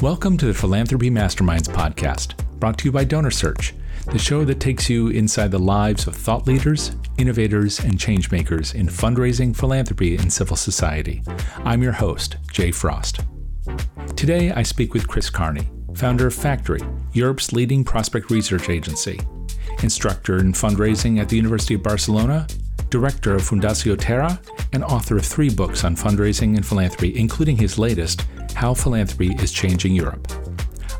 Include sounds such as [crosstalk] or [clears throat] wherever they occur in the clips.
Welcome to the Philanthropy Masterminds podcast, brought to you by Donor Search, the show that takes you inside the lives of thought leaders, innovators, and changemakers in fundraising, philanthropy, and civil society. I'm your host, Jay Frost. Today, I speak with Chris Carnie, founder of Factary, Europe's leading prospect research agency, instructor in fundraising at the University of Barcelona, director of Fundació Terra, and author of three books on fundraising and philanthropy, including his latest, how Philanthropy is Changing Europe.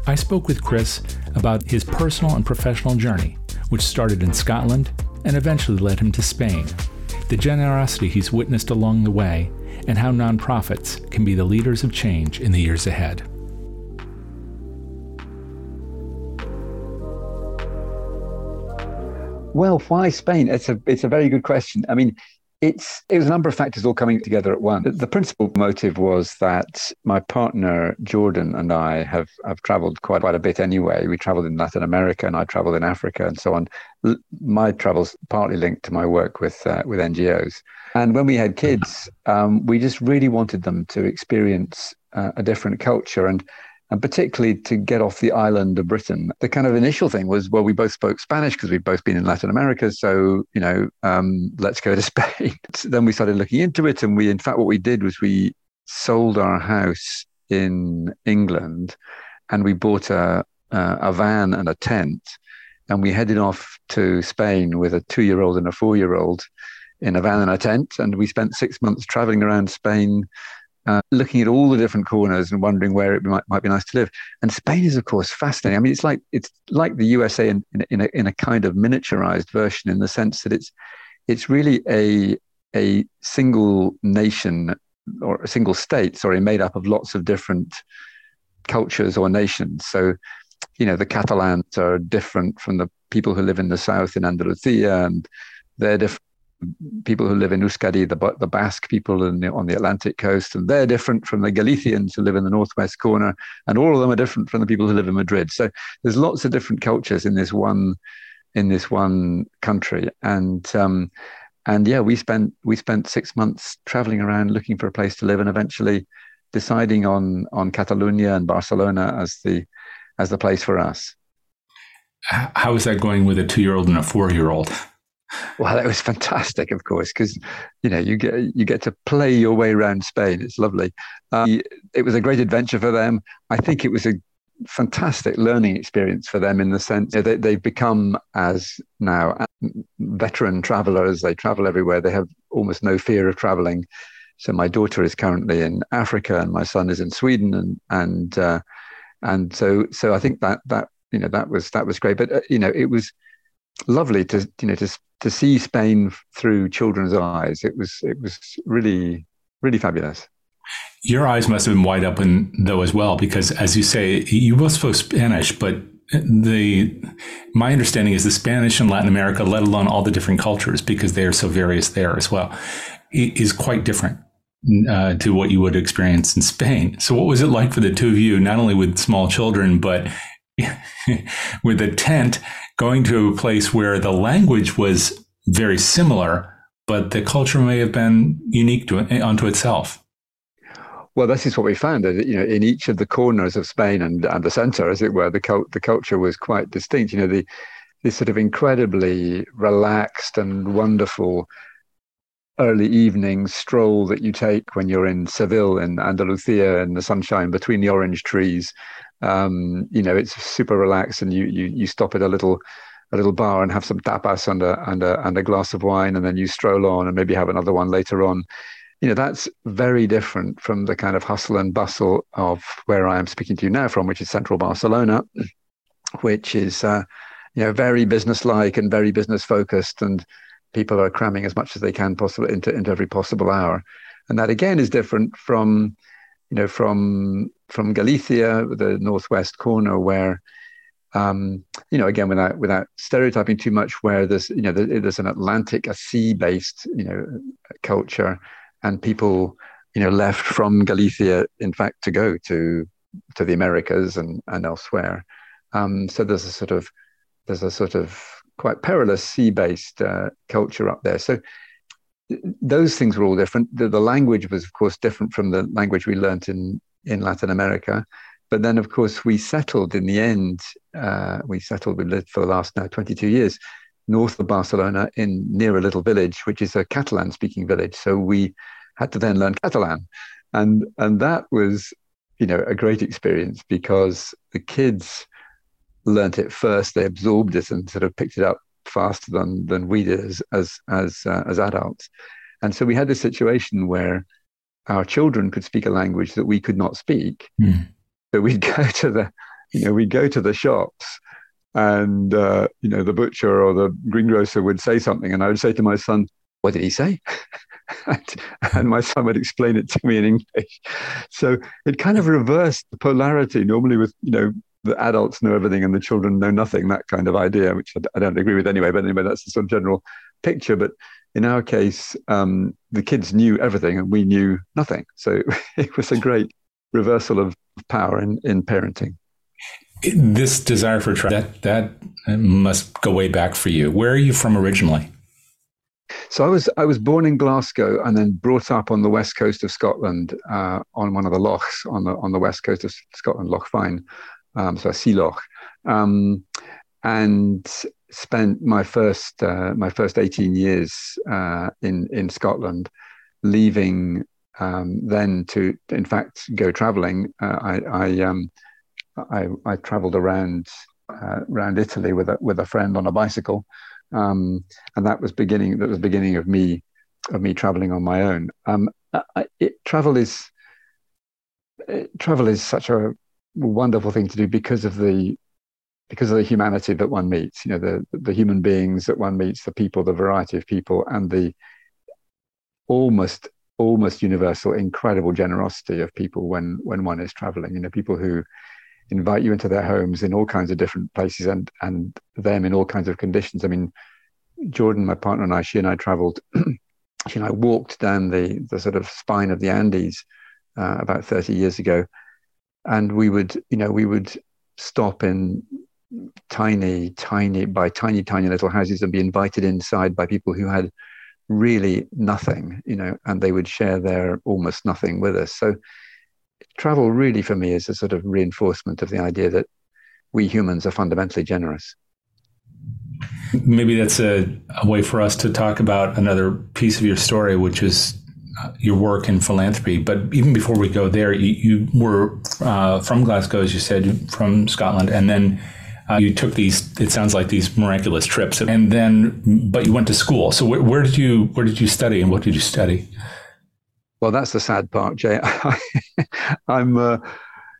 I spoke with Chris about his personal and professional journey, which started in Scotland and eventually led him to Spain, the generosity he's witnessed along the way, and how nonprofits can be the leaders of change in the years ahead. Well, why Spain? It's a it's a very good question. I mean, it's it was a number of factors all coming together at once. The principal motive was that my partner Jordan and I have have travelled quite quite a bit anyway. We travelled in Latin America and I travelled in Africa and so on. My travels partly linked to my work with uh, with NGOs. And when we had kids, um, we just really wanted them to experience uh, a different culture and and particularly to get off the island of Britain. The kind of initial thing was, well, we both spoke Spanish because we'd both been in Latin America, so you know, um, let's go to [laughs] Spain. then we started looking into it, and we, in fact, what we did was we sold our house in England, and we bought a a van and a tent, and we headed off to Spain with a two-year-old and a four-year-old in a van and a tent, and we spent six months traveling around Spain uh, looking at all the different corners and wondering where it might, might be nice to live. And Spain is, of course, fascinating. I mean, it's like it's like the USA in, in, in, a, in a kind of miniaturized version, in the sense that it's it's really a a single nation or a single state, sorry, made up of lots of different cultures or nations. So, you know, the Catalans are different from the people who live in the south in Andalusia, and they're different people who live in Euskadi, the, the Basque people the, on the Atlantic coast, and they're different from the Galicians who live in the northwest corner, and all of them are different from the people who live in Madrid. So there's lots of different cultures in this one in this one country, and um, and yeah, we spent we spent six months traveling around looking for a place to live, and eventually deciding on on Catalonia and Barcelona as the as the place for us. How is that going with a two year old and a four year old? Well, it was fantastic, of course, because you know you get you get to play your way around Spain. It's lovely. Um, it was a great adventure for them. I think it was a fantastic learning experience for them in the sense you know, they, they've become as now veteran travelers. They travel everywhere. They have almost no fear of traveling. So my daughter is currently in Africa, and my son is in Sweden, and and uh, and so so I think that that you know that was that was great. But uh, you know it was lovely to you know to to see Spain through children's eyes. It was it was really really fabulous. Your eyes must have been wide open though as well, because as you say, you both spoke Spanish, but the my understanding is the Spanish in Latin America, let alone all the different cultures, because they are so various there as well, is quite different uh, to what you would experience in Spain. So, what was it like for the two of you, not only with small children, but [laughs] with a tent going to a place where the language was very similar, but the culture may have been unique to unto itself. Well, this is what we found that you know in each of the corners of Spain and, and the centre, as it were, the cult, the culture was quite distinct. You know, the this sort of incredibly relaxed and wonderful early evening stroll that you take when you're in Seville in Andalusia in the sunshine between the orange trees um, you know, it's super relaxed, and you you you stop at a little a little bar and have some tapas and a and a and a glass of wine, and then you stroll on and maybe have another one later on. You know, that's very different from the kind of hustle and bustle of where I am speaking to you now from, which is central Barcelona, [clears throat] which is uh, you know very businesslike and very business focused, and people are cramming as much as they can possible into into every possible hour, and that again is different from you know, from from Galicia, the northwest corner, where um, you know, again, without without stereotyping too much, where there's you know there's an Atlantic, a sea-based you know culture, and people you know left from Galicia, in fact, to go to to the Americas and and elsewhere. Um, so there's a sort of there's a sort of quite perilous sea-based uh, culture up there. So those things were all different. The, the, language was, of course, different from the language we learnt in in Latin America. but then, of course, we settled in the end. Uh, we settled. We lived for the last now 22 years north of Barcelona in near a little village, which is a Catalan-speaking village. So we had to then learn Catalan, and and that was, you know, a great experience because the kids learnt it first. They absorbed it and sort of picked it up faster than than we did as as as, uh, as adults. And so we had this situation where our children could speak a language that we could not speak. Mm. So we'd [laughs] go to the, you know, we'd go to the shops and uh, you know the butcher or the greengrocer would say something and i would say to my son what did he say [laughs] and, and, my son would explain it to me in english so it kind of reversed the polarity normally with you know the adults know everything and the children know nothing that kind of idea which i don't agree with anyway but anyway that's the sort of general picture but in our case um, the kids knew everything and we knew nothing so [laughs] it was a great reversal of power in, in parenting this desire for travel that that must go way back for you. Where are you from originally? So I was I was born in Glasgow and then brought up on the west coast of Scotland uh, on one of the lochs on the on the west coast of Scotland, Loch Fyne, um, so Sea Loch, um, and spent my first uh, my first eighteen years uh, in in Scotland, leaving um, then to in fact go travelling. Uh, I, I um, I, I traveled around uh, around Italy with a with a friend on a bicycle, um, and that was beginning that was beginning of me of me traveling on my own. Um, I, it, travel is travel is such a wonderful thing to do because of the because of the humanity that one meets. You know, the the human beings that one meets, the people, the variety of people, and the almost almost universal, incredible generosity of people when when one is traveling. You know, people who invite you into their homes in all kinds of different places and and them in all kinds of conditions. I mean, Jordan, my partner, and I, she and I traveled. [clears throat] she and I walked down the the sort of spine of the Andes uh, about thirty years ago, and we would, you know, we would stop in tiny, tiny by tiny, tiny little houses and be invited inside by people who had really nothing, you know, and they would share their almost nothing with us. So travel really for me is a sort of reinforcement of the idea that we humans are fundamentally generous. Maybe that's a, a way for us to talk about another piece of your story, which is your work in philanthropy. But even before we go there, you, you were uh, from Glasgow, as you said, from Scotland, and then uh, you took these. It sounds like these miraculous trips, and then, but you went to school. So where, where did you where did you study, and what did you study? Well, that's the sad part, Jay. [laughs] I'm, uh,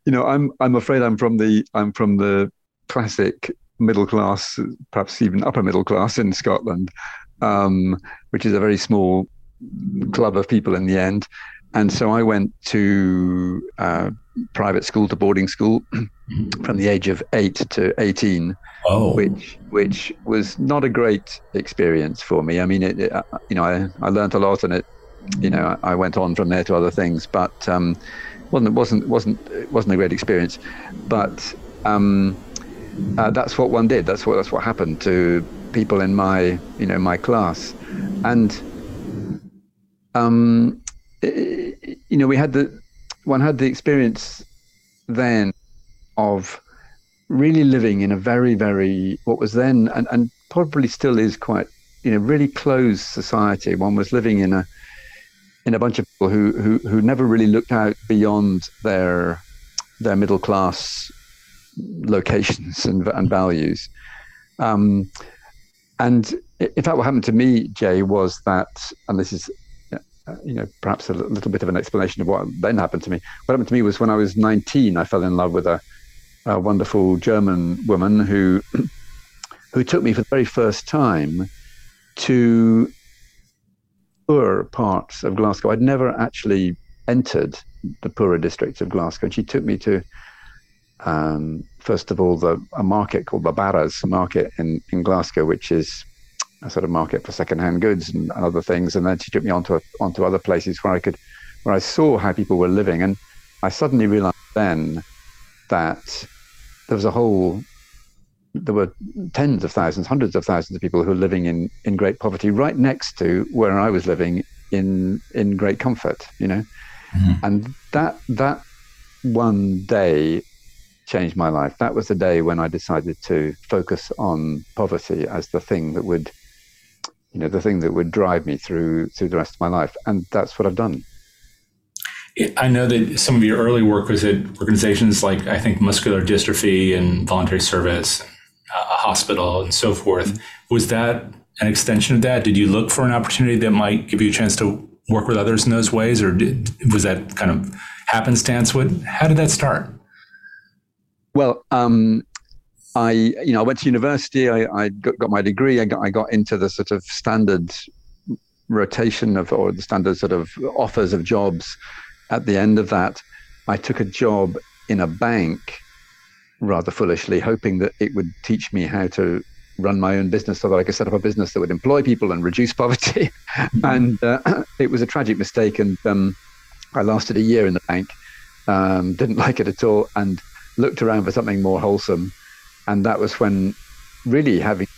you know, I'm I'm afraid I'm from the I'm from the classic middle class, perhaps even upper middle class in Scotland, um, which is a very small club of people in the end. And so I went to uh, private school to boarding school [clears throat] from the age of eight to eighteen, oh. which which was not a great experience for me. I mean, it, it, you know, I, I learned a lot, and it you know, I went on from there to other things, but um, wasn't wasn't wasn't wasn't a great experience. But um, uh, that's what one did. That's what that's what happened to people in my you know my class, and um, you know we had the one had the experience then of really living in a very very what was then and, and probably still is quite you know really closed society. One was living in a in a bunch of people who who who never really looked out beyond their their middle class locations and, and values. Um, and in fact, what happened to me, Jay, was that, and this is, you know, perhaps a little bit of an explanation of what then happened to me. What happened to me was when I was 19, I fell in love with a, a wonderful German woman who, [clears throat] who took me for the very first time to poorer parts of Glasgow. I'd never actually entered the poorer districts of Glasgow. And she took me to, um, first of all, the, a market called the Barras market in, in Glasgow, which is a sort of market for secondhand goods and, and other things. And then she took me onto, onto other places where I could, where I saw how people were living. And I suddenly realized then that there was a whole there were tens of thousands, hundreds of thousands of people who were living in, in great poverty right next to where I was living in in great comfort, you know. Mm-hmm. And that that one day changed my life. That was the day when I decided to focus on poverty as the thing that would, you know, the thing that would drive me through through the rest of my life, and that's what I've done. I know that some of your early work was at organizations like I think muscular dystrophy and voluntary service, a hospital, and so forth. Was that an extension of that? Did you look for an opportunity that might give you a chance to work with others in those ways, or did, was that kind of happenstance? What? How did that start? Well, um, I you know I went to university. I, I got, got, my degree. I got I got into the sort of standard rotation of or the standard sort of offers of jobs. At the end of that, I took a job in a bank, rather foolishly, hoping that it would teach me how to run my own business so that I could set up a business that would employ people and reduce [laughs] poverty. and uh, [clears throat] it was a tragic mistake. And um, I lasted a year in the bank, um, didn't [laughs] like it at all, and looked around for something more wholesome. And that was when really having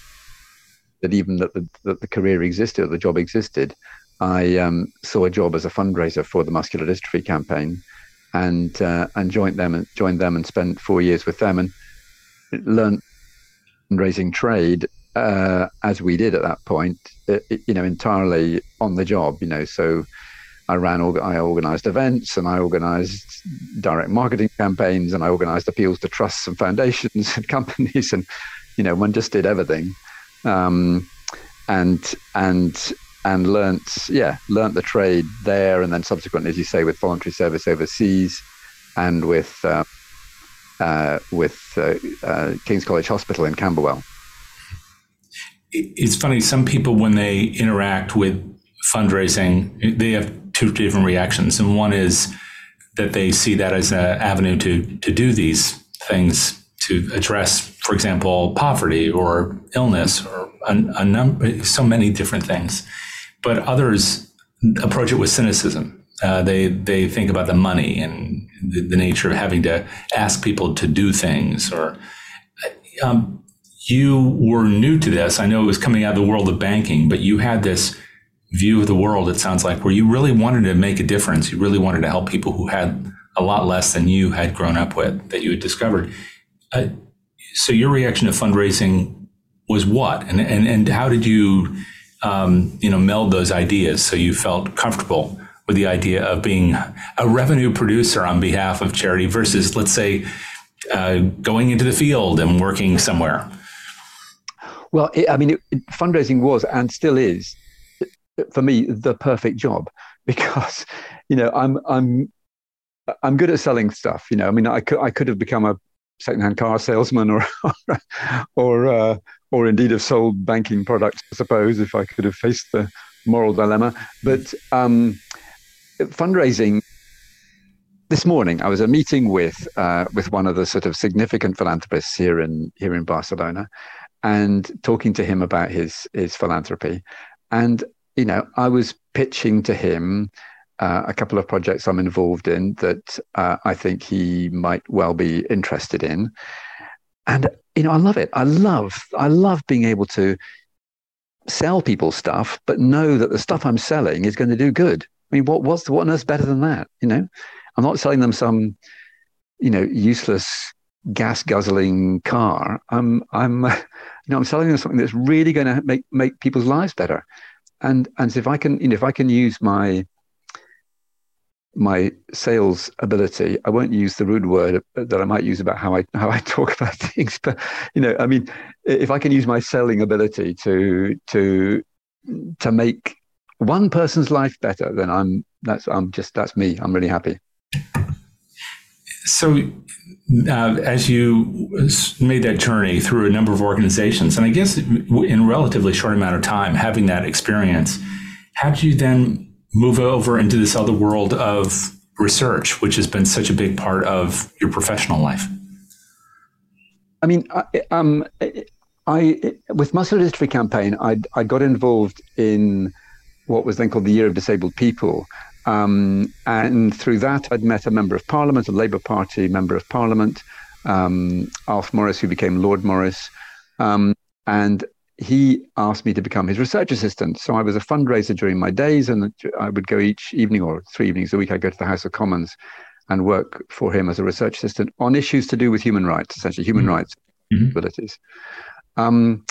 that even that the, that the career existed, or the job existed, I um, saw a job as a fundraiser for the muscular dystrophy campaign, and uh, and joined them and joined them and spent four years with them and learned fundraising trade uh, as we did at that point. Uh, you know, entirely on the job. You know, so I ran, I organized events and I organized direct marketing campaigns and I organized appeals to trusts and foundations [laughs] and companies. And, you know, one just did everything. Um, and, and, and learnt, yeah, learnt the trade there. And then subsequently, as you say, with voluntary service overseas and with, uh, uh, with uh, uh King's College Hospital in Camberwell. It's funny, some people, when they interact with fundraising, they have two different reactions. And one is that they see that as an avenue to, to do these things to address, for example, poverty or illness or a, a number, so many different things. But others approach it with cynicism. Uh, they they think about the money and the, the, nature of having to ask people to do things. Or um, you were new to this. I know it was coming out of the world of banking, but you had this view of the world, it sounds like, where you really wanted to make a difference. You really wanted to help people who had a lot less than you had grown up with, that you had discovered. Uh, so your reaction to fundraising was what? And, and, and how did you, um, you know, meld those ideas so you felt comfortable with the idea of being a revenue producer on behalf of charity versus, let's say, uh, going into the field and working somewhere? Well, it, I mean, it, fundraising was and still is for me the perfect job [laughs] because you know I'm I'm I'm good at selling stuff. You know, I mean, I could I could have become a secondhand car salesman or [laughs] or uh, or indeed have sold banking products. I suppose if I could have faced the moral dilemma. But um, fundraising. This morning, I was a meeting with uh, with one of the sort of significant philanthropists here in here in Barcelona, and talking to him about his his philanthropy. And you know, I was pitching to him uh, a couple of projects I'm involved in that uh, I think he might well be interested in. And you know, I love it. I love, I love being able to sell people stuff, but know that the stuff I'm selling is going to do good. I mean, what what's what on earth better than that? You know, I'm not selling them some, you know, useless gas guzzling car. I'm I'm, [laughs] you know, I'm selling them something that's really going to make make people's lives better and and if I can, you know, if I can use my my sales ability, I won't use the rude word that I might use about how I [laughs] how I talk about things, but you know, I mean, if I can use my selling ability to to to make one person's life better, then I'm that's I'm just that's me. I'm really happy. So, uh, as you made that journey through a number of organizations, and I guess in relatively short amount of time, having that experience, how did you then move over into this other world of research, which has been such a big part of your professional life? I mean, I, um, I with muscular dystrophy campaign, I I got involved in what was then called the Year of Disabled People, um, and through that, I'd met a member of parliament, a Labour Party member of parliament, um, Alf Morris, who became Lord Morris. Um, and he asked me to become his research assistant. So I was a fundraiser during my days, and I would go each evening or three evenings a week. I'd go to the House of Commons and work for him as a research assistant on issues to do with human rights, essentially human mm-hmm. rights mm-hmm. abilities. Um,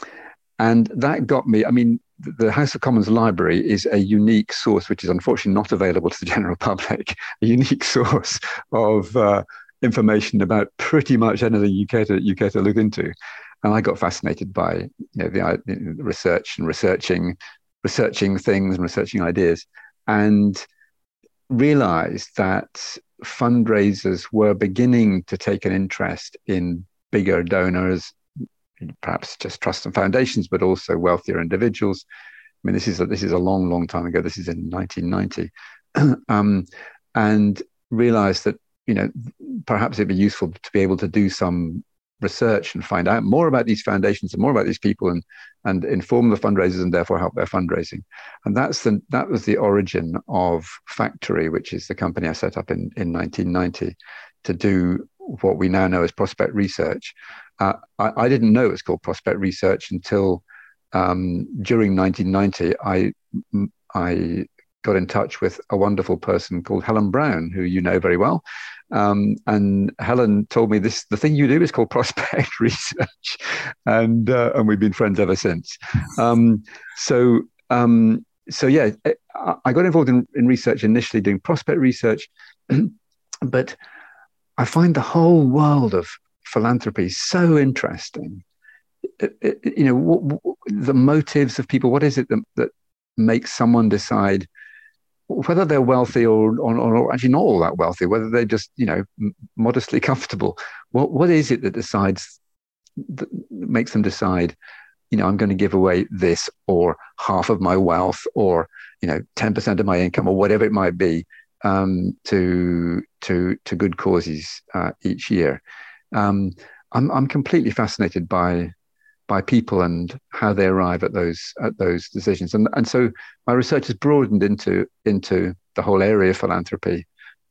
and that got me, I mean, the House of Commons Library is a unique source, which is unfortunately not available to the general [laughs] public, a unique source of uh, information about pretty much anything you care to, you care to look into. And I got fascinated by you know, the, the research and researching, researching things and researching ideas, and realized that fundraisers were beginning to take an interest in bigger donors perhaps just trusts and foundations, but also wealthier individuals. I mean, this is a, this is a long, long time ago. This is in 1990, [clears throat] um, and realized that you know perhaps it'd be useful to be able to do some research and find out more about these foundations and more about these people and and inform the fundraisers and therefore help their fundraising and that's the that was the origin of Factary which is the company i set up in in 1990 to do what we now know as prospect research uh, I, I, didn't know it was called prospect research until um, during 1990. I I got in touch with a wonderful person called Helen Brown, who you know very well. Um, and Helen told me this: the thing you do is called [laughs] prospect research, and uh, and we've been friends ever since. Um, so um, so yeah, I got involved in, in research initially doing prospect research, [clears throat] but I find the whole world of philanthropy is so interesting. It, it, you know, what, what, the motives of people. What is it that, that makes someone decide whether they're wealthy or, or, or, actually not all that wealthy, whether they're just you know modestly [laughs] comfortable. What what is it that decides that makes them decide? You know, I'm going to give away this or half of my wealth or you know 10% of my income or whatever it might be um, to to to good causes uh, each year um, I'm I'm completely fascinated by by people and how they arrive at those at those decisions. And and so my research has broadened into into the whole area of philanthropy.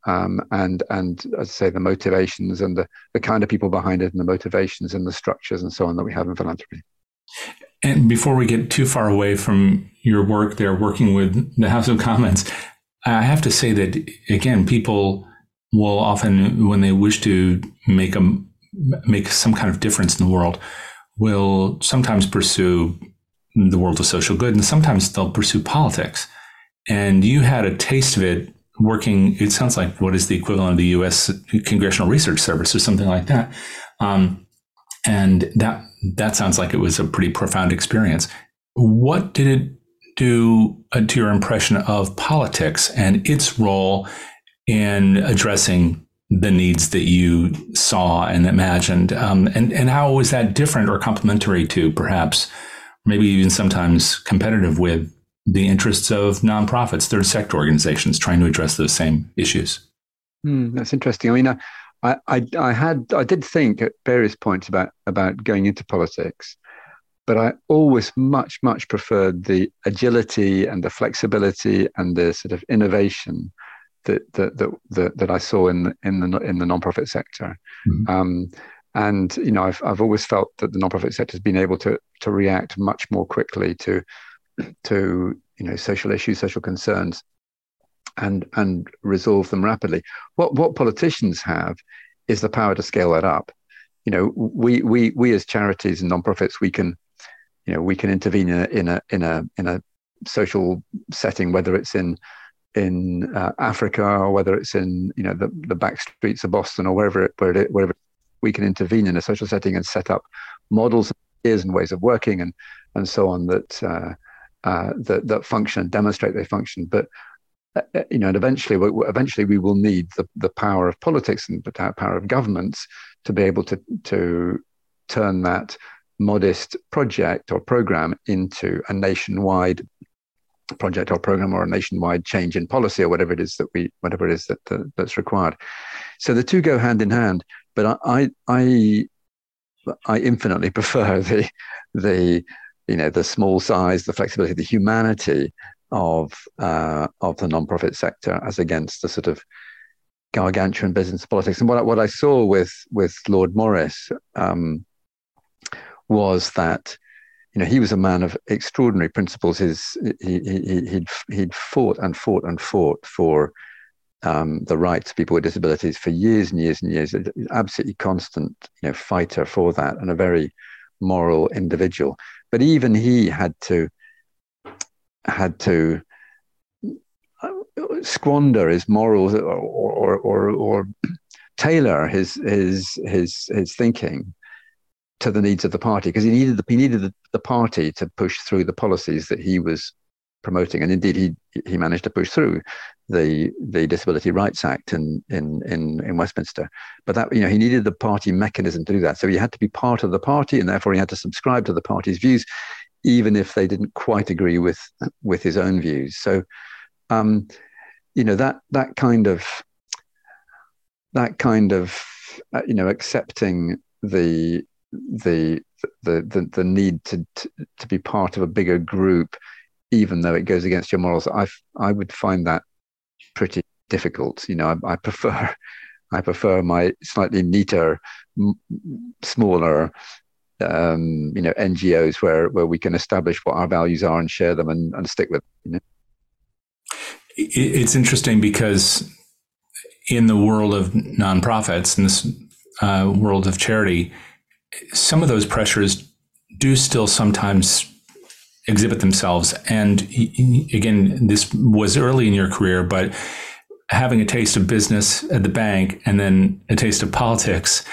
Um, and and as I say, the motivations and the, the kind of people behind it, and the motivations and the structures and so on that we have in philanthropy. And before we get too far away from your work there, working with the House of Commons, I have to say that again, people will often, when they wish to make a make some kind of difference in the world will sometimes pursue the world of social good and sometimes they'll pursue politics. And you had a taste of it working, it sounds like what is the equivalent of the US Congressional Research Service or something like that. Um, and that that sounds like it was a pretty profound experience. What did it do uh, to your impression of politics and its role in addressing the needs that you saw and imagined, um, and and how was that different or complementary to perhaps, maybe even sometimes competitive with the interests of nonprofits, third sector organizations trying to address those same issues? Hmm, that's interesting. I mean, I, I I had I did think at various points about about going into politics, but I always much much preferred the agility and the flexibility and the sort of innovation that that that that, I saw in the, in the in the nonprofit sector. Mm-hmm. Um, and you know, I've I've always felt that the nonprofit sector has been able to to react much more quickly to to you know social issues, social concerns, and and resolve them rapidly. What what politicians have is the power to scale that up. You know, we we we as charities and nonprofits, we can, you know, we can intervene in a in a in a in a social setting, whether it's in in uh, Africa or whether it's in you know the, the back streets of Boston or wherever it, where it, wherever we can intervene in a social setting and set up models and ways of working and and so on that uh, uh, that that function and demonstrate they function. But uh, uh, you know, and eventually, eventually, we will need the, the power of politics and the power of governments to be able to to turn that modest project or program into a nationwide project or program or a nationwide change in policy or whatever it is that we whatever it is that, that that's required. So the two go hand in hand but i i i infinitely [laughs] prefer the the you know the small size the flexibility the humanity of uh, of the nonprofit sector as against the sort of gargantuan business politics. And what, what i saw with with lord morris um, was that you know, he was a man of extraordinary principles. His he, he, he'd he'd fought and fought and fought for um, the rights of people with disabilities for years and years and years. An Absolutely constant, you know, fighter for that, and a very moral individual. But even he had to had to uh, squander his morals or or or, or tailor his his his his thinking to the needs of the party because he needed the, he needed the, the party to push through the policies that he was promoting, and indeed he he managed to push through the the Disability Rights Act in in in, in Westminster. But that you know he needed the party mechanism to do that, so he had to be part of the party, and therefore he had to subscribe to the party's views, even if they didn't quite agree with with his own views. So, um, you know that that kind of that kind of uh, you know accepting the the the the, the need to, to, to be part of a bigger group even though it goes against your morals. I i would find that pretty difficult. You know i, I prefer [laughs] i prefer my slightly neater m- smaller um, you know ngos where where we can establish what our values are and share them and, and stick with you know? It's interesting because in the world of nonprofits in this uh, world of charity some of those pressures do still sometimes exhibit themselves. And again, this was early in your career, but having a taste of business at the bank and then a taste of politics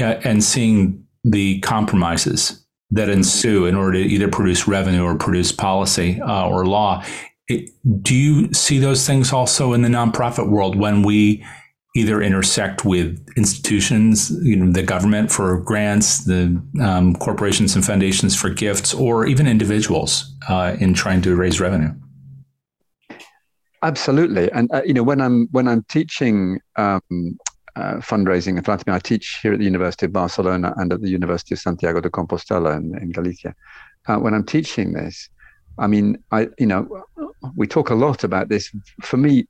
uh, and seeing the compromises that ensue in order to either produce revenue or produce policy uh, or law. It, do you see those things also in the nonprofit world when we either intersect with institutions, you know, the government for grants, the um, corporations and foundations for gifts, or even individuals uh, in trying to raise revenue. Absolutely, and uh, you know when I'm when I'm teaching um, uh, fundraising and philanthropy, I teach here at the University of Barcelona and at the University of Santiago de Compostela in, in Galicia. Uh, when I'm teaching this, I mean, I you know we talk a lot about this. For me,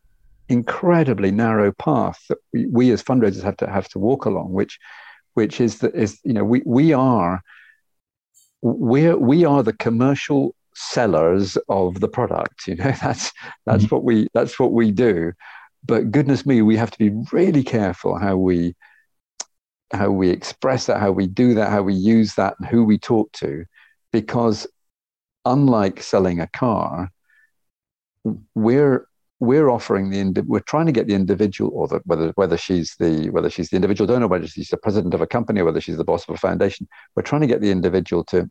incredibly narrow path that we, we, as fundraisers have to have to walk along, which which is that is you know we we are we we are the commercial sellers of the product. You know [laughs] that's that's mm-hmm. what we that's what we do. But goodness me, we have to be really careful how we how we express that, how we do that, how we use that, and who we talk to, because unlike selling a car, we're we're offering the we're trying to get the individual or the, whether whether she's the whether she's the individual donor whether she's the president of a company or whether she's the boss of a foundation. We're trying to get the individual to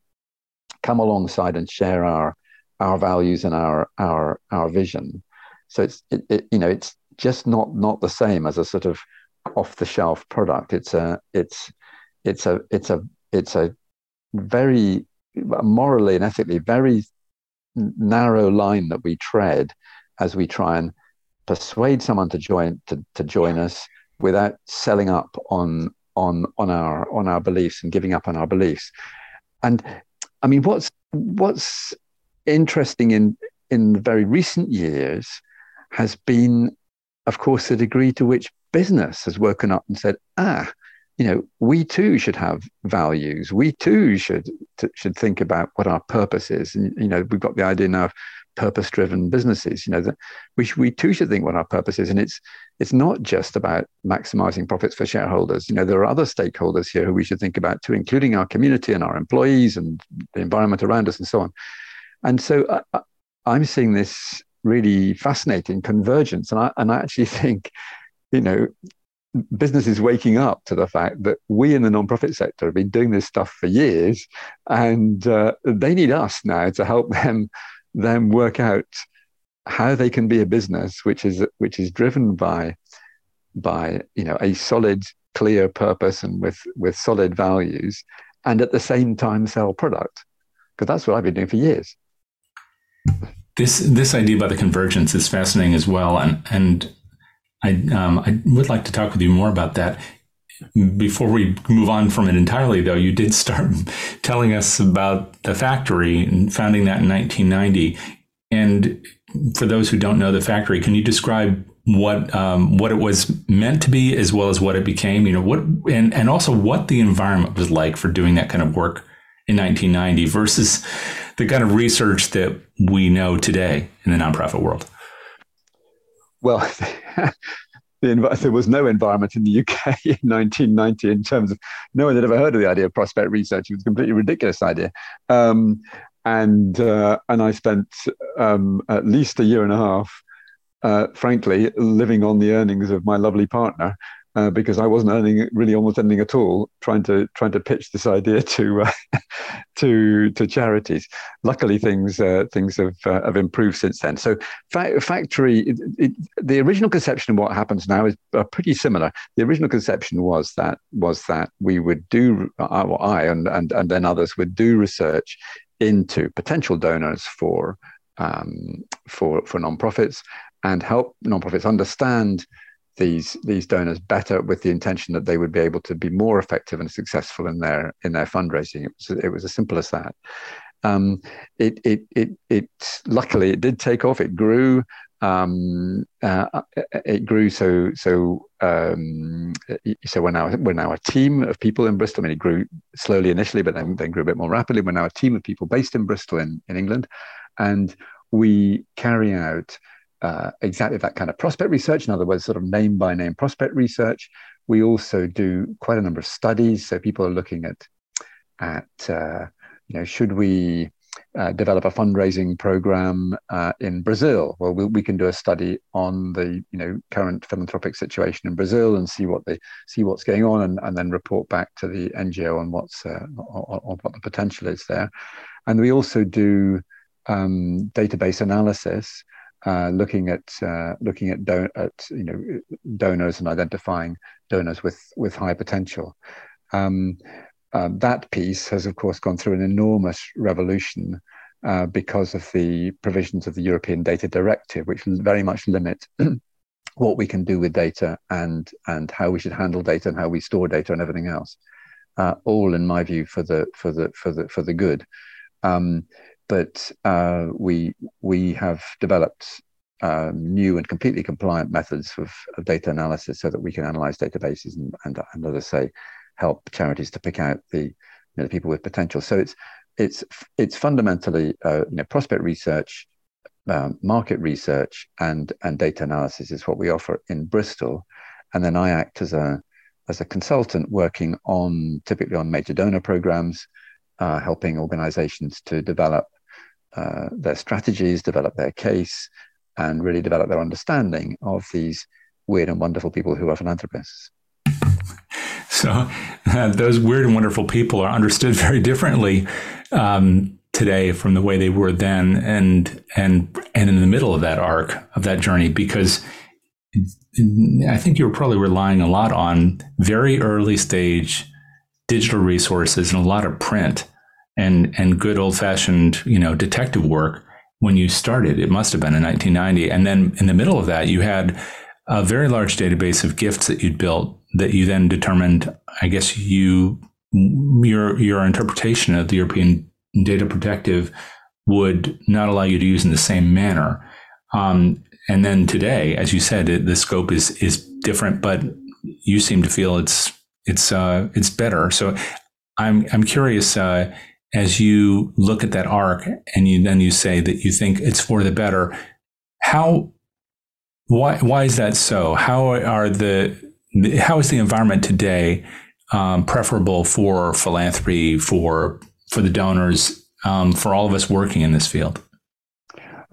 come alongside and share our our values and our our our vision. So it's it, it, you know it's just not not the same as a sort of off the shelf product. It's a it's it's a it's a it's a very morally and ethically very narrow line that we tread as we try and persuade someone to join to, to join us without selling up on on on our on our beliefs and giving up on our beliefs. And I mean, what's what's interesting in in the very recent years has been, of course, the degree to which business has woken up and said, ah, you know, we too should have values. We too should should think about what our purpose is. And you know, we've got the idea now of purpose driven businesses you know that we, we too should think what our purpose is. And it's it's not just about maximizing profits for shareholders. You know there are other stakeholders here who we should think about too including our community and our employees and the environment around us and so on. And so uh, uh i'm seeing this really fascinating convergence. And i and i actually [laughs] think you know business is waking up to the fact that we in the nonprofit sector have been doing this stuff for years. And uh, they need us now to help [laughs] them them work out how they can be a business which is which is driven by by you know a solid clear purpose and with with solid values and at the same time sell product. Because that's what I've been doing for years. This this idea about the convergence is fascinating as well. And and I um, I would like to talk with you more about that before we move on from it entirely, though, you did start [laughs] telling us about the Factary and founding that in 1990. And for those who don't know the Factary, can you describe what um, what it was meant to be, as well as what it became? You know, what and and also what the environment was like for doing that kind of work in 1990 versus the kind of research that we know today in the nonprofit world. Well. [laughs] the, there was no environment in the UK [laughs] in 1990 in terms of no one had ever heard of the idea of prospect research. It was a completely ridiculous idea. Um, and uh, and I spent um, at least a year and a half, uh, frankly, living on the earnings of my lovely partner, uh, because I wasn't earning really almost anything at all, trying to trying to pitch this idea [laughs] to uh, [laughs] to to charities. Luckily, things uh, things have uh, have improved since then. So, fa- Factary, it, it, the original conception of what happens now is uh, pretty similar. The original conception was that was that we would do, uh, well, I and and and then others would do research into potential donors for um, for for nonprofits and help nonprofits understand these these donors better with the intention that they would be able to be more effective and successful in their in their fundraising. It was, it was as simple as that. Um, it, it it it luckily it did take off. It grew. Um, uh, it grew so so um, so we're now we're now a team of people in Bristol. I mean, it grew slowly initially, but then then grew a bit more rapidly. We're now a team of people based in Bristol in in England, and we carry out uh, exactly that kind of prospect research. In other words, sort of name by name prospect research. We also do quite a number of studies. So people are looking at at uh, you know should we uh, develop a fundraising program uh, in Brazil? Well, we, can do a study on the you know current philanthropic situation in Brazil and see what they see what's going on, and, and then report back to the NGO on what's uh, on, on, what the potential is there. And we also do um, database analysis uh, looking at uh, looking at, don- at you know donors and identifying donors with with high potential. Um, um, that piece has, of course, gone through an enormous revolution uh, because of the provisions of the European Data Directive, which very much limit [clears throat] what we can do with data and and how we should handle data and how we store data and everything else. Uh, all, in my view, for the for the for the for the good. Um, but uh, we we have developed um, new and completely compliant methods of, of, data analysis so that we can analyze databases and, and, and as I say, help charities to pick out the, you know, the people with potential. So it's it's it's fundamentally uh, you know, prospect research, um, market research, and and data analysis is what we offer in Bristol, and then I act as a as a consultant working on typically on major donor programs, uh, helping organizations to develop uh, their strategies, develop their case, and really develop their understanding of these weird and wonderful people who are philanthropists. [laughs] So, uh, those weird and wonderful people are understood [laughs] very differently um, today from the way they were then, and and and in the middle of that arc of that journey, because I think you were probably relying a lot on very early stage digital resources and a lot of print and and good old fashioned you know detective work when you started. It must have been in 1990, and then in the middle of that, you had a very large database of gifts that you'd built that you then determined. I guess you your your interpretation of the European data protective would not allow you to use in the same manner. Um, and then today, as you said, it, the scope is is different, but you seem to feel it's it's uh, it's better. So I'm I'm curious. Uh, as you look at that arc and you then you say that you think it's for the better, how why why is that so? How are the how is the environment today um, preferable for philanthropy for for the donors um, for all of us working in this field?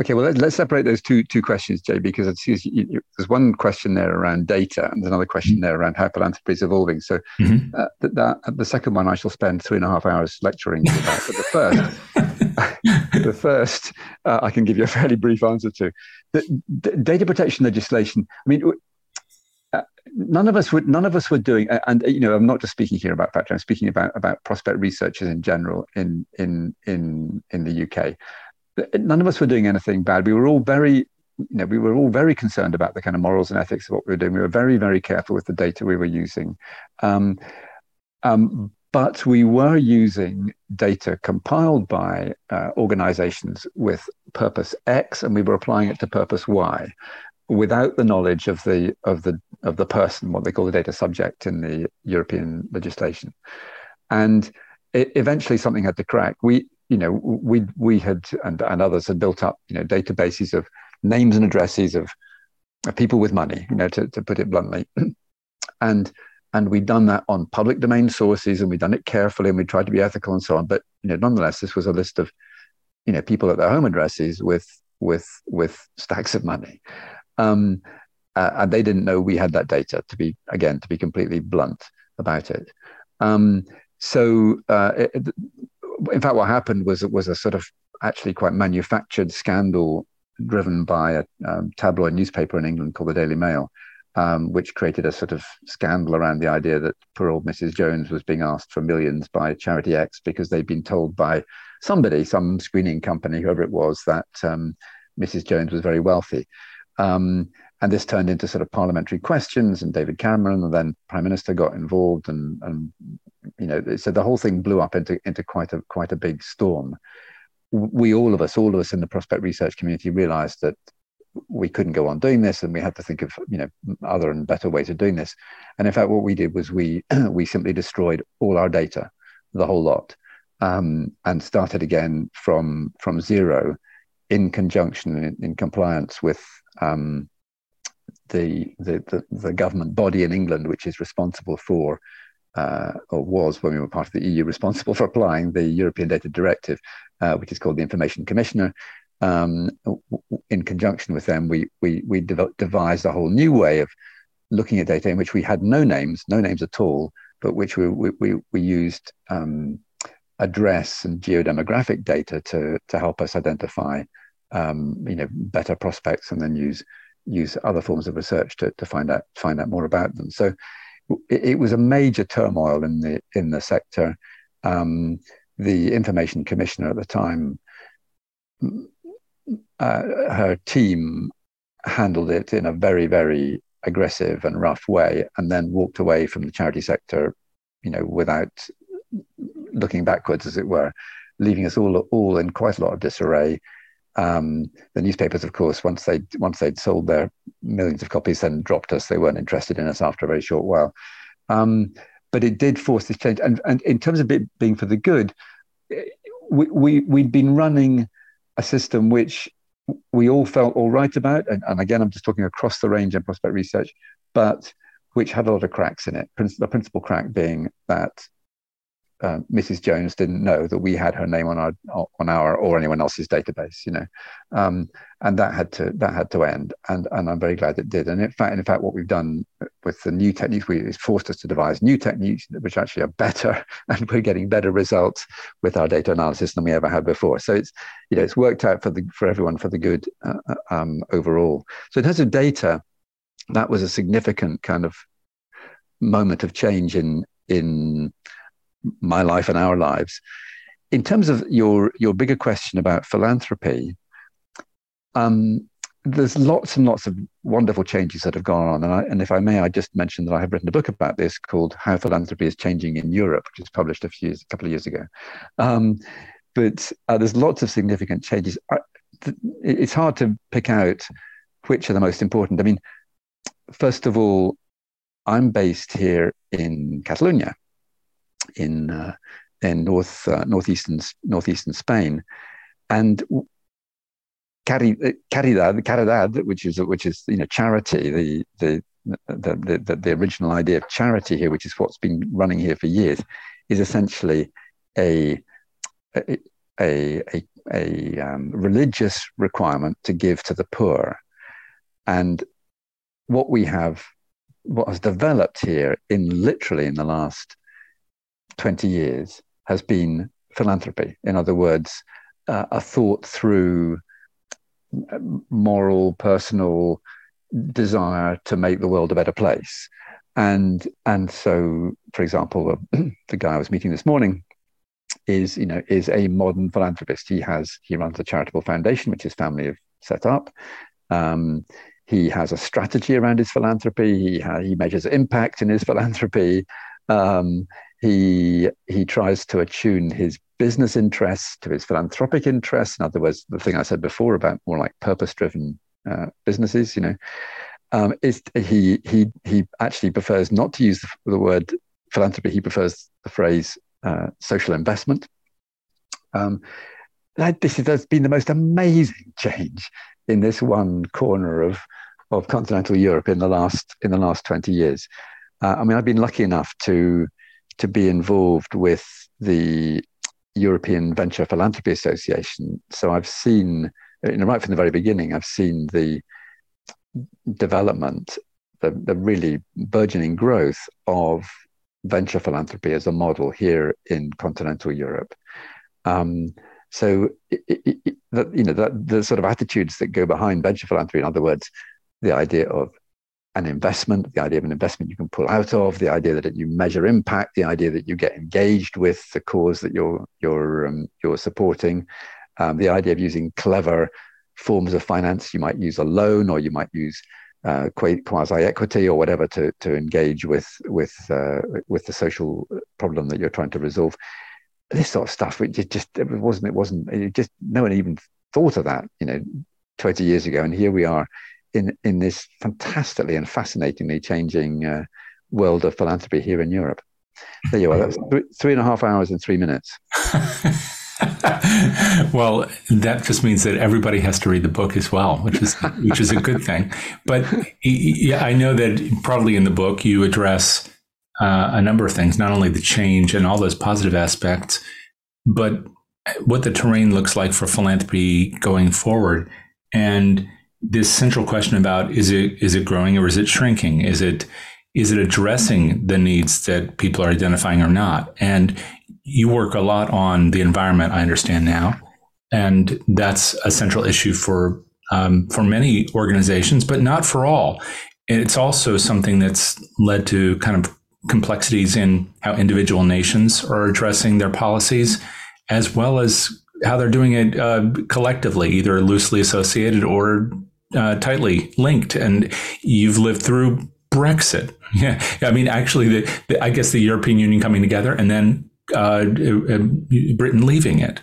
Okay, well, let, us separate those two two questions, Jay, because it's, you, you, there's one question there around data, and there's another question there around how philanthropy is evolving. So, mm-hmm. uh, the, that, the second one, I shall spend three and a half hours lecturing about. But the first, [laughs] the first, uh, I can give you a fairly brief answer to. The, the data protection legislation. I mean, uh, none of us would none of us were doing and you know i'm not just speaking here about Factary i'm speaking about about prospect researchers in general in in in in the uk none of us were doing anything bad. We were all very, you know, we were all very concerned about the kind of morals and ethics of what we were doing. We were very, very careful with the data we were using. Um, um, but we were using data compiled by uh, organizations with purpose X, and we were applying it to purpose Y without the knowledge of the of the of the person, what they call the data subject in the European legislation. And it, eventually something had to crack. We you know, we we had and, and others had built up, you know, databases of names and addresses of people with money, you know, to, to put it bluntly. [clears throat] and and we'd done that on public domain sources and we'd done it carefully and we tried to be ethical and so on. But you know, nonetheless, this was a list of, you know, people at their home addresses with with with stacks of money. Um, uh, and they didn't know we had that data to be again to be completely blunt about it. Um, so uh, it, in fact, what happened was it was a sort of actually quite manufactured scandal driven by a um, tabloid newspaper in England called the Daily Mail, um, which created a sort of scandal around the idea that poor old Mrs. Jones was being asked for millions by Charity X because they'd been told by somebody, some screening company, whoever it was, that um, Mrs. Jones was very wealthy. Um, and this turned into sort of parliamentary questions, and David Cameron and then Prime Minister got involved, and, and you know, so the whole thing blew up into into quite a quite a big storm. We all of us, all of us in the prospect research community, realised that we couldn't go on doing this and we had to think of you know other and better ways of doing this and in fact what we did was we [clears throat] we simply destroyed all our data the whole lot um, and started again from from zero in conjunction in, in compliance with um, the, the, the the government body in England which is responsible for uh, or was when we were part of the EU responsible [laughs] for applying the European Data Directive, uh, which is called the Information Commissioner, um, in conjunction with them, we we we devised a whole new way of looking at data in which we had no names, no names at all, but which we we we, used um, address and geodemographic data to to help us identify um, you know better prospects and then use use other forms of research to, to find out find out more about them. So it, it was a major turmoil in the in the sector. Um, the information commissioner at the time uh, her team handled it in a very, very aggressive and rough way, and then walked away from the charity sector, you know, without looking backwards, as it were, leaving us all all in quite a lot of disarray. Um, the newspapers, of course, once they once they'd sold their millions of copies, then dropped us. They weren't interested in us after a very short while. Um, but it did force this change, and and in terms of it being for the good, we, we we'd been running a system which we all felt all right about. And, and again, I'm just talking across the range in prospect research, but which had a lot of cracks in it. The principal crack being that uh, Mrs. Jones didn't know that we had her name on our on our or anyone else's database, you know, um, and that had to that had to end, and and I'm very glad it did. And in fact, in fact, what we've done with the new techniques, we it's forced us to devise new techniques which actually are better, [laughs] and we're getting better results with our data analysis than we ever had before. So it's you know it's worked out for the for everyone for the good uh, uh um, overall. So in terms of data, that was a significant kind of moment of change in in my life and our lives. In terms of your your bigger question about philanthropy, um, there's lots and lots of wonderful changes that have gone on. And, I, and if I may, I just mentioned that I have written a book about this called How Philanthropy is Changing in Europe, which was published a few a couple of years ago. Um, but uh, there's lots of significant changes. I, th- it's hard to pick out which are the most important. I mean, first of all, I'm based here in Catalonia, in uh, in north uh, northeastern northeastern Spain, and caridad, caridad, which is which is you know charity, the the the, the, the original idea of charity here, which is what's been running here for years, is essentially a a a, a, a um, religious requirement to give to the poor, and what we have, what has developed here in literally in the last 20 years has been philanthropy. In other words, uh, a thought through moral, personal desire to make the world a better place. And and so, for example, [clears throat] the guy I was meeting this morning is you know is a modern philanthropist. He has he runs a charitable foundation which his family have set up. Um, he has a strategy around his philanthropy. He ha- he measures impact in his [laughs] philanthropy. Um, he he tries to attune his business interests to his philanthropic interests. In other words, the thing I said before about more like purpose-driven uh, businesses, you know, um, is he he he actually prefers not to use the, the word philanthropy. He prefers the phrase uh, social investment. Um, that, this has been the most amazing change in this one corner of of continental Europe in the last in the last 20 years. Uh, I mean, I've been lucky enough to to be involved with the European Venture Philanthropy Association. So I've seen, you know, right from the very beginning, I've seen the development, the, the really burgeoning growth of venture philanthropy as a model here in continental Europe. Um, so, it, it, it, you know, the, the sort of attitudes that go behind venture philanthropy, in other words, the idea of an investment, the idea of an investment you can pull out of, the idea that you measure impact, the idea that you get engaged with the cause that you're you're um, you're supporting, um, the idea of using clever forms of finance. You might use a loan, or you might use uh, quasi equity, or whatever to to engage with with uh, with the social problem that you're trying to resolve. This sort of stuff, it just it wasn't it wasn't it just no one even thought of that, you know, 20 years ago, and here we are in in this fantastically and fascinatingly changing uh, world of philanthropy here in Europe. There you are. That's [laughs] th- three and a half hours and three minutes. [laughs] well, that just means that everybody has to read the book as well, which is [laughs] which is a good thing. But yeah, I know that probably in the book you address uh, a number of things, not only the change and all those positive aspects, but what the terrain looks like for philanthropy going forward. And this central question about is it is it growing or is it shrinking? Is it is it addressing the needs that people are identifying or not? And you work a lot on the environment, I understand now, and that's a central issue for um, for many organizations, but not for all. It's also something that's led to kind of complexities in how individual nations are addressing their policies, as well as how they're doing it uh, collectively, either loosely associated or uh, tightly linked, and you've lived through Brexit. [laughs] Yeah, I mean, actually, the, the, I guess the European Union coming together and then uh, uh, Britain leaving it.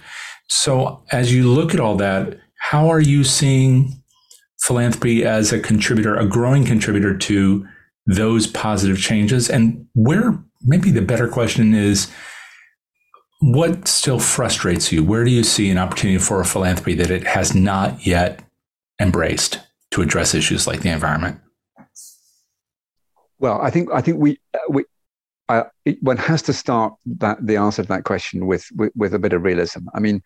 So, as you look at all that, how are you seeing philanthropy as a contributor, a growing contributor to those positive changes? And where maybe the better question is, what still frustrates you? Where do you see an opportunity for a philanthropy that it has not yet embraced to address issues like the environment? Well, I think I think we uh, we uh, it, one has to start that the answer to that question with with, with a bit of realism. I mean,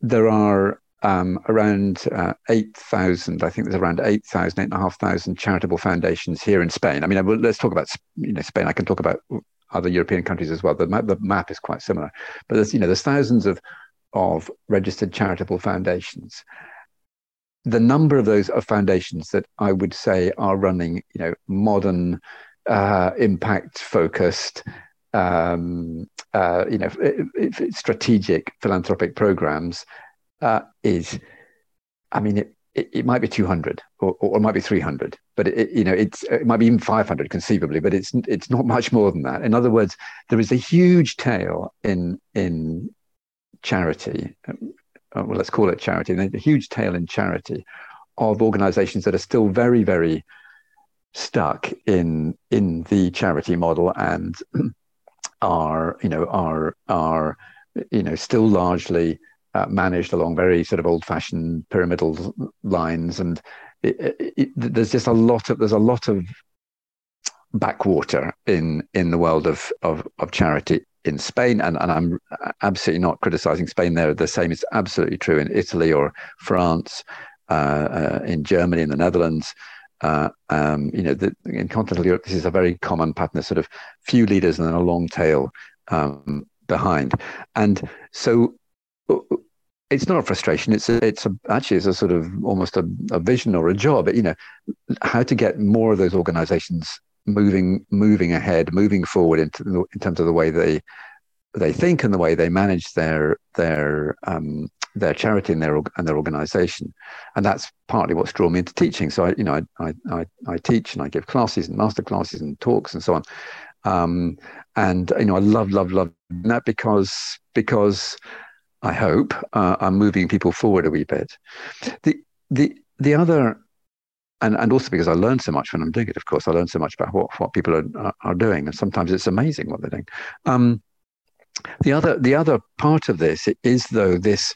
there are um, around uh, 8,000, I think there's around 8,000, 8,500 charitable foundations here in Spain. I mean, let's talk about you know, Spain. I can talk about other European countries as well. The map, the map is quite similar. But there's, you know, there's thousands of, of registered charitable foundations the number of those of foundations that I would say are running, you know, modern, uh, impact focused, um, uh, you know, strategic philanthropic programs uh, is, I mean, it, it, it, might be 200 or, or it might be 300, but it, you know, it's, it might be even 500 conceivably, but it's, it's not much more than that. In other words, there is a huge tail in, in charity, uh, well, let's call it charity, and a huge tail in charity of organizations that are still very, very stuck in in the charity model and [clears throat] are, you know, are are you know still largely uh, managed along very sort of old-fashioned pyramidal lines, and it, it, it, there's just a lot of there's a lot of backwater in in the world of of, of charity in Spain, and, and I'm absolutely not criticizing Spain there. The same is absolutely true in Italy or France, uh, uh, in Germany, in the Netherlands. Uh, um, you know, the, in continental Europe, this is a very common pattern. There's sort of few leaders and then a long tail um, behind, and so uh, it's not a frustration. It's a, it's a, actually it's a sort of almost a, a vision or a job. You know, how to get more of those organisations moving moving ahead, moving forward in terms of the way they they think and the way they manage their their um, their charity and their and their organization, and that's partly what's drawn me into teaching. So I, you know, I I, I teach and I give classes and master classes and talks and so on, um, and you know, I love love love that because because I hope uh, I'm moving people forward a wee bit. The the the other and and also because I learn so much when I'm doing it. Of course, I learn so much about what what people are are doing, and sometimes it's amazing what they're doing. Um, the other the other part of this is though this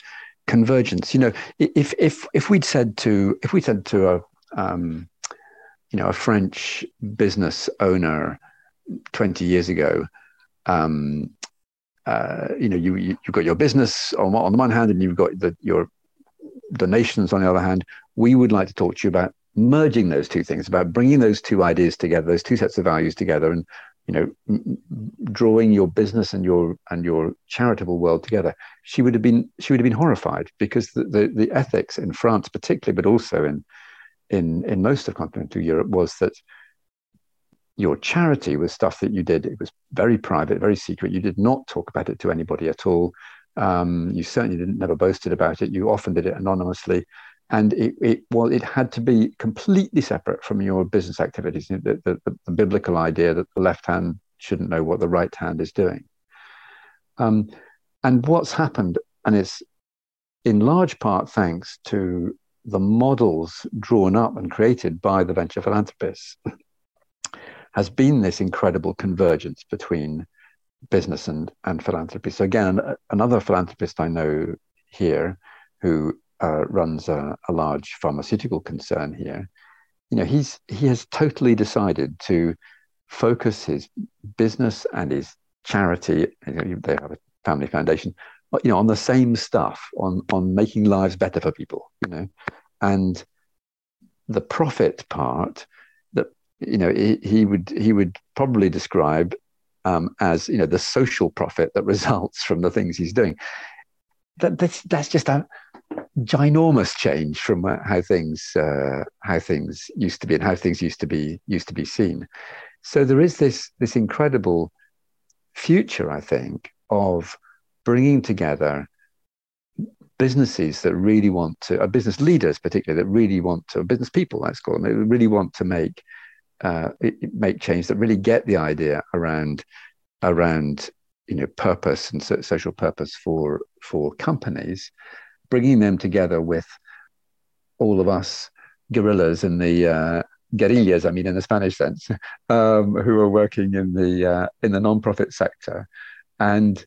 convergence. You know, if if if we'd said to if we said to a um, you know, a French business owner 20 years ago, um, uh, you know, you, you have got your business on, on the one hand, and you've got the, your donations on the other hand. We would like to talk to you about merging those two things, about bringing those two ideas together, those two sets of values together, and you know, m- drawing your business and your and your charitable world together. She would have been she would have been horrified because the, the, the ethics in France, particularly, but also in in in most of continental Europe, was that your charity was stuff that you did. It was very private, very secret. You did not talk about it to anybody at all. Um, you certainly didn't never boasted about it. You often did it anonymously, and it, it well, it had to be completely separate from your business activities. The, the, the, biblical idea that the left hand shouldn't know what the right hand is doing. Um, and what's happened, and it's in large part thanks to the models drawn up and created by the venture philanthropists [laughs] has been this incredible convergence between business and, and philanthropy. So again, another philanthropist I know here who uh, runs a, a, large pharmaceutical concern here, you know, he's he has totally decided to focus his business and his charity. They have a family foundation, you know, on the same stuff, on on making lives better for people. You know, and the profit part that you know he, he would he would probably describe um, as you know the social profit that [laughs] results from the things he's doing. That, that's that's just a ginormous change from how things uh, how things used to be and how things used to be used to be seen. So there is this this incredible future, I think, of bringing together businesses that really want to, uh, business leaders particularly that really want to, business people, let's call them, really want to make uh, make change that really get the idea around around you know purpose and so, social purpose for for companies, bringing them together with all of us guerrillas in the uh, guerrillas, I mean in the Spanish sense, [laughs] um, who are working in the uh, in the non-profit sector, and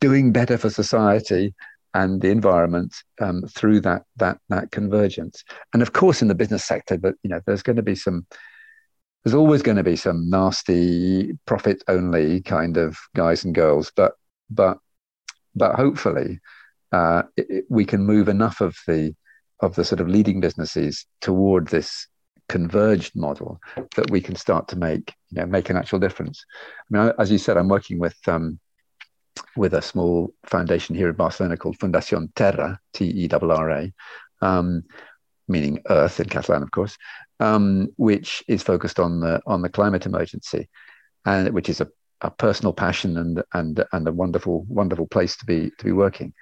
doing better for society and the environment um, through that that that convergence. And of course, in the business sector, but you know, there's going to be some. There's always going to be some nasty profit only kind of guys and girls, but but but hopefully uh, it, we can move enough of the of the sort of leading businesses toward this converged model that we can start to make you know make an actual difference. I mean, as you said, I'm working with um, with a small foundation here in Barcelona called Fundació Terra, T E R R A, um, meaning Earth in Catalan, of course, um, which is focused on the on the climate emergency, and which is a, a personal passion and and and a wonderful wonderful place to be to be working.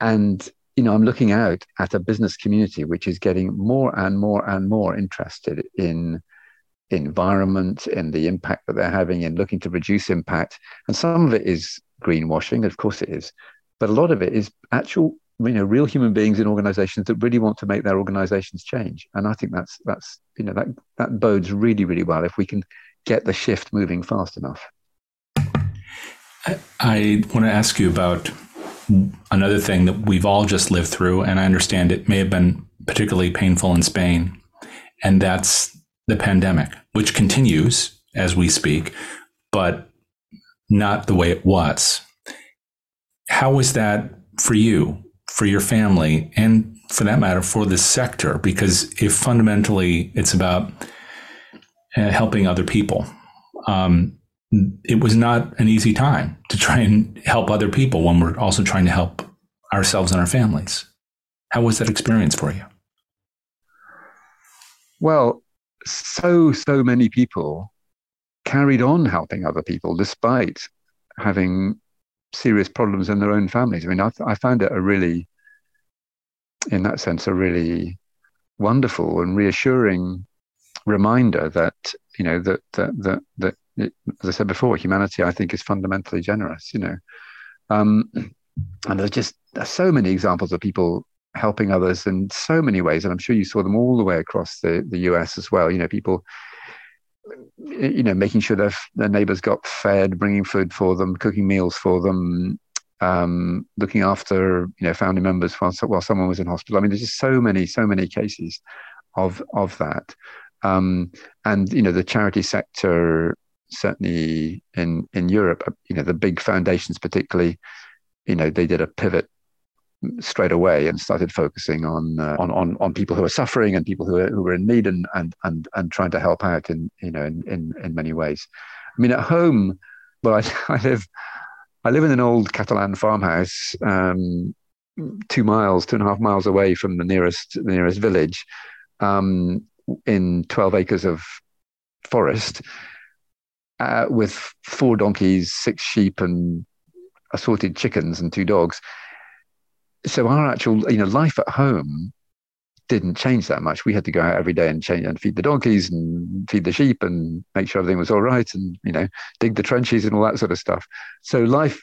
And you know, I'm looking out at a business community which is getting more and more and more interested in environment in the impact that they're having in looking to reduce impact. And some of it is greenwashing, of course it is, but a lot of it is actual, you know, real human beings in organizations that really want to make their organizations change. And I think that's that's you know that that bodes really really well if we can get the shift moving fast enough. I want to ask you about another thing that we've all just lived through, and I understand it may have been particularly painful in Spain, and that's the pandemic, which continues as we speak, but not the way it was. How was that for you, for your family, and for that matter, for the sector? Because if fundamentally it's about uh, helping other people, um, it was not an easy time to try and help other people when we're also trying to help ourselves and our families. How was that experience for you? Well, so, so many people carried on helping other people despite having serious problems in their own families. I mean, I, I found it a really, in that sense, a really wonderful and reassuring reminder that you know that that that, that as I said before, humanity I think is fundamentally generous. You know, um, and there's just there's so many examples of people helping others in so many ways. And I'm sure you saw them all the way across the, the US as well. You know, people, you know, making sure their, their neighbors got fed, bringing food for them, cooking meals for them, um, looking after you know family members while while someone was in hospital. I mean, there's just so many so many cases of of that, um, and you know the charity sector certainly in in Europe, you know the big foundations particularly, you know they did a pivot straight away and started focusing on uh, on, on on people who are suffering and people who are who are in need and and and and trying to help out in you know in in, in many ways. I mean, at home, well, I, [laughs] I live I live in an old Catalan farmhouse, um, two miles, two and a half miles away from the nearest the nearest village, um, in twelve acres of forest, uh, with four donkeys, six sheep, and assorted chickens and two dogs. So our actual, you know, life at home didn't change that much. We had to go out every day and change and feed the donkeys and feed the sheep and make sure everything was all right and you know dig the trenches and all that sort of stuff. So life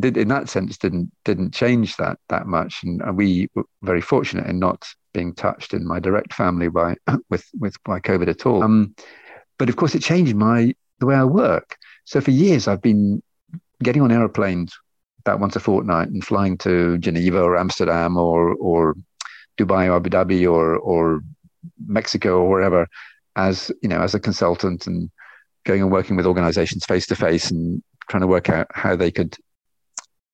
did in that sense didn't didn't change that that much, and, we were very fortunate in not being touched in my direct family by [coughs] with with by COVID at all. Um, but of course, it changed my the way I work. So for years, I've been getting on aeroplanes about once a fortnight and flying to Geneva or Amsterdam or or Dubai or Abu Dhabi or or Mexico or wherever as you know as a consultant and going and working with organizations face to face and trying to work out how they could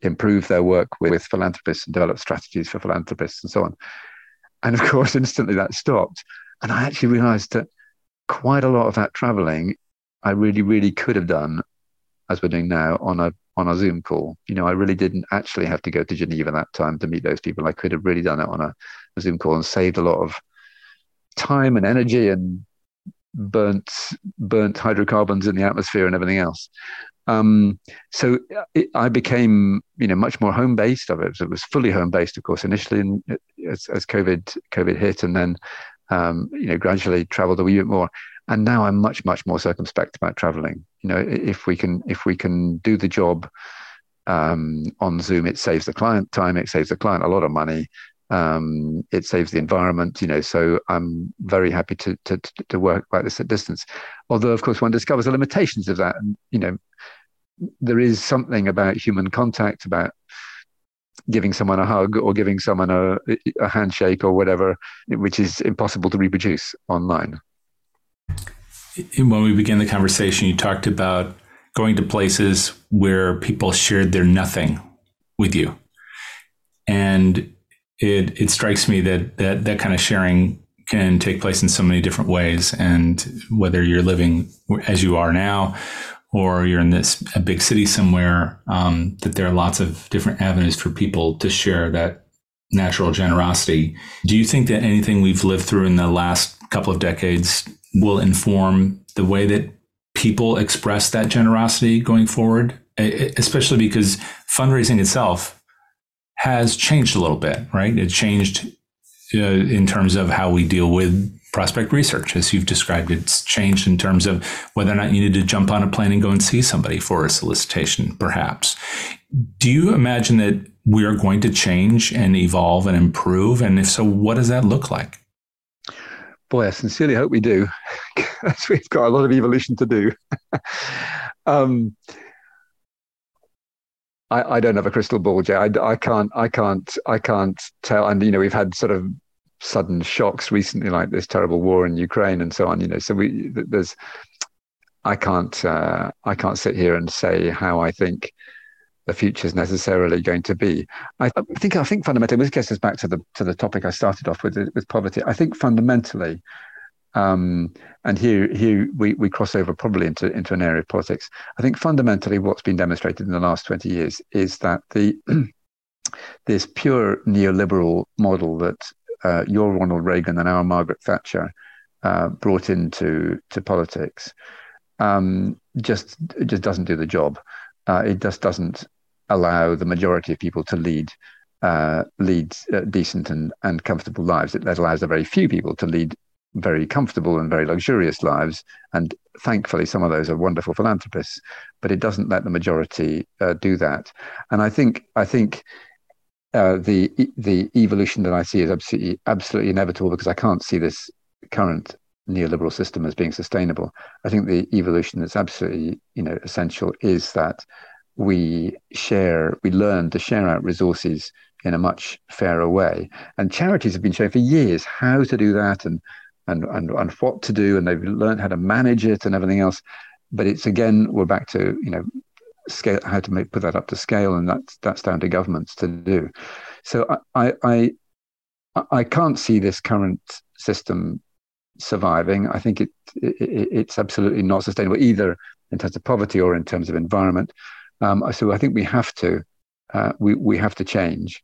improve their work with, with philanthropists and develop strategies for philanthropists and so on. And of course, [laughs] instantly that stopped. And I actually realized that quite a lot of that traveling I really, really could have done as we're doing now on a on a Zoom call. You know, I really didn't actually have to go to Geneva that time to meet those people. I could have really done it on a, a Zoom call and saved a lot of time and energy and burnt burnt hydrocarbons in the atmosphere and everything else. Um, so it, I became, you know, much more home based of it. It was fully home based, of course, initially in, as, as COVID COVID hit, and then um, you know gradually travelled a wee bit more and now i'm much much more circumspect about traveling. You know if we can if we can do the job um, on zoom it saves the client time it saves the client a lot of money um, it saves the environment you know so i'm very happy to, to to work like this at distance. Although of course one discovers the limitations of that and you know there is something about human contact about giving someone a hug or giving someone a, a handshake or whatever which is impossible to reproduce online when we began the conversation, you talked about going to places where people shared their nothing with you. And it it strikes me that that, that kind of sharing can take place in so many different ways. And whether you're living as you are now, or you're in this a big city somewhere, um, that there are lots of different avenues for people to share that natural generosity. Do you think that anything we've lived through in the last couple of decades will inform the way that people express that generosity going forward, especially because fundraising itself has changed a little bit, right? It changed uh, in terms of how we deal with prospect research, as you've described. It's changed in terms of whether or not you need to jump on a plane and go and see somebody for a solicitation, perhaps. Do you imagine that we are going to change and evolve and improve? And if so, what does that look like? Boy, I sincerely hope we do, [laughs] because we've got a lot of evolution to do. [laughs] um, I, I, don't have a crystal ball, Jay. I, I can't, I can't, I can't tell. And you know, we've had sort of sudden shocks recently, like this terrible war in Ukraine and so on. You know, so we there's, I can't, uh, I can't sit here and say how I think the future is necessarily going to be. I think I think fundamentally this gets us back to the to the topic I started off with with poverty. I think fundamentally, um, and here here we, we cross over probably into into an area of politics. I think fundamentally what's been demonstrated in the last twenty years is that the [clears throat] this pure neoliberal model that uh, your Ronald Reagan and our Margaret Thatcher uh, brought into to politics um, just just doesn't do the job. Uh, it just doesn't allow the majority of people to lead uh, lead uh, decent and, and comfortable lives. It, allows a very few people to lead very comfortable and very luxurious lives. And thankfully, some of those are wonderful philanthropists, but it doesn't let the majority uh, do that. And I think I think uh, the the evolution that I see is absolutely absolutely inevitable because I can't see this current neoliberal system as being sustainable. I think the evolution that's absolutely you know essential is that we share, we learn to share out resources in a much fairer way. And charities have been showing for years how to do that and and and, and what to do, and they've learned how to manage it and everything else. But it's again, we're back to you know scale how to make put that up to scale, and that's that's down to governments to do. So I I I, I can't see this current system surviving. I think it, it, it's absolutely not sustainable either in terms of poverty or in terms of environment. Um, so I think we have to uh, we we have to change.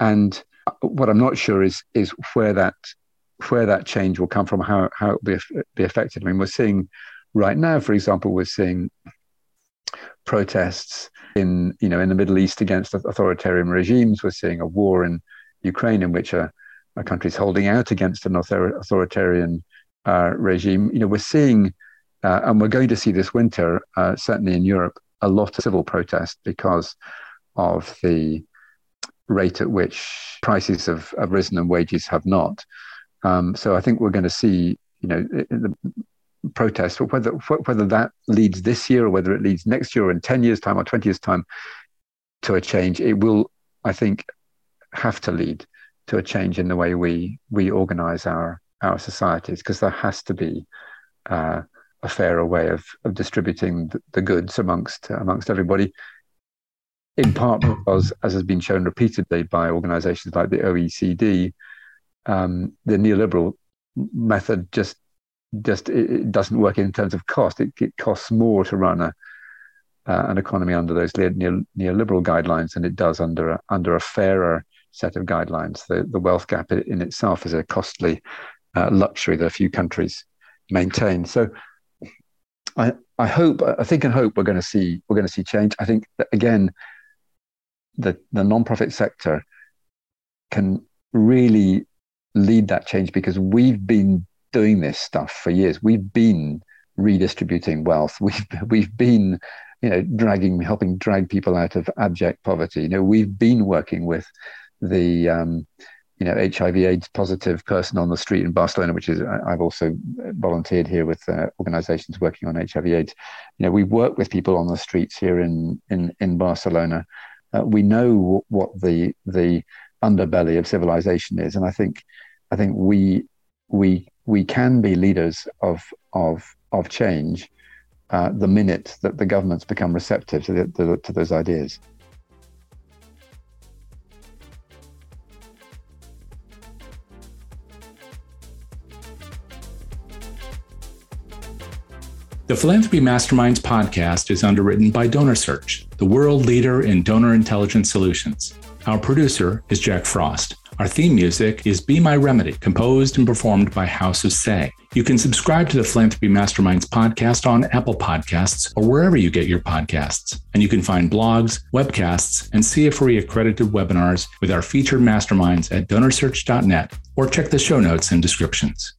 And what I'm not sure is is where that where that change will come from, how how it will be be affected. I mean, we're seeing right now, for example, we're seeing protests in you know in the Middle East against authoritarian regimes. We're seeing a war in Ukraine in which a, a country is holding out against an author- authoritarian uh, regime. You know, we're seeing, uh, and we're going to see this winter, uh, certainly in Europe, a lot of civil protest because of the rate at which prices have, have risen and wages have not. Um, so I think we're going to see, you know, the protest, whether whether that leads this year or whether it leads next year or in ten years' time or twenty years' time to a change. It will, I think, have to lead to a change in the way we we organise our our societies because there has to be uh, a fairer way of, of distributing the, goods amongst amongst everybody in part because, as has been shown repeatedly by organizations like the OECD, um, the neoliberal method just just it, doesn't work in terms of cost. It, it costs more to run a uh, an economy under those neo, neoliberal guidelines than it does under a, under a fairer set of guidelines. The the wealth gap in itself is a costly uh, luxury that a few countries maintain. So. I, I hope I think and hope we're going to see we're going to see change. I think that again the, the nonprofit sector can really lead that change because we've been doing this stuff for years. We've been redistributing wealth. [laughs] We've we've been, you know, dragging, helping drag people out of abject poverty. You know, we've been working with the, um, you know, HIV/AIDS positive person on the street in Barcelona, which is I've also volunteered here with uh, organisations working on HIV/AIDS. You know, we work with people on the streets here in in in Barcelona uh, we know what the the underbelly of civilization is, and I think I think we we we can be leaders of of of change uh, the minute that the governments become receptive to, the, to, to those ideas. The Philanthropy Masterminds podcast is underwritten by DonorSearch, the world leader in donor intelligence solutions. Our producer is Jack Frost. Our theme music is Be My Remedy, composed and performed by House of Say. You can subscribe to the Philanthropy Masterminds podcast on Apple Podcasts or wherever you get your podcasts. And you can find blogs, webcasts, and CFRE accredited webinars with our featured masterminds at donorsearch.net or check the show notes and descriptions.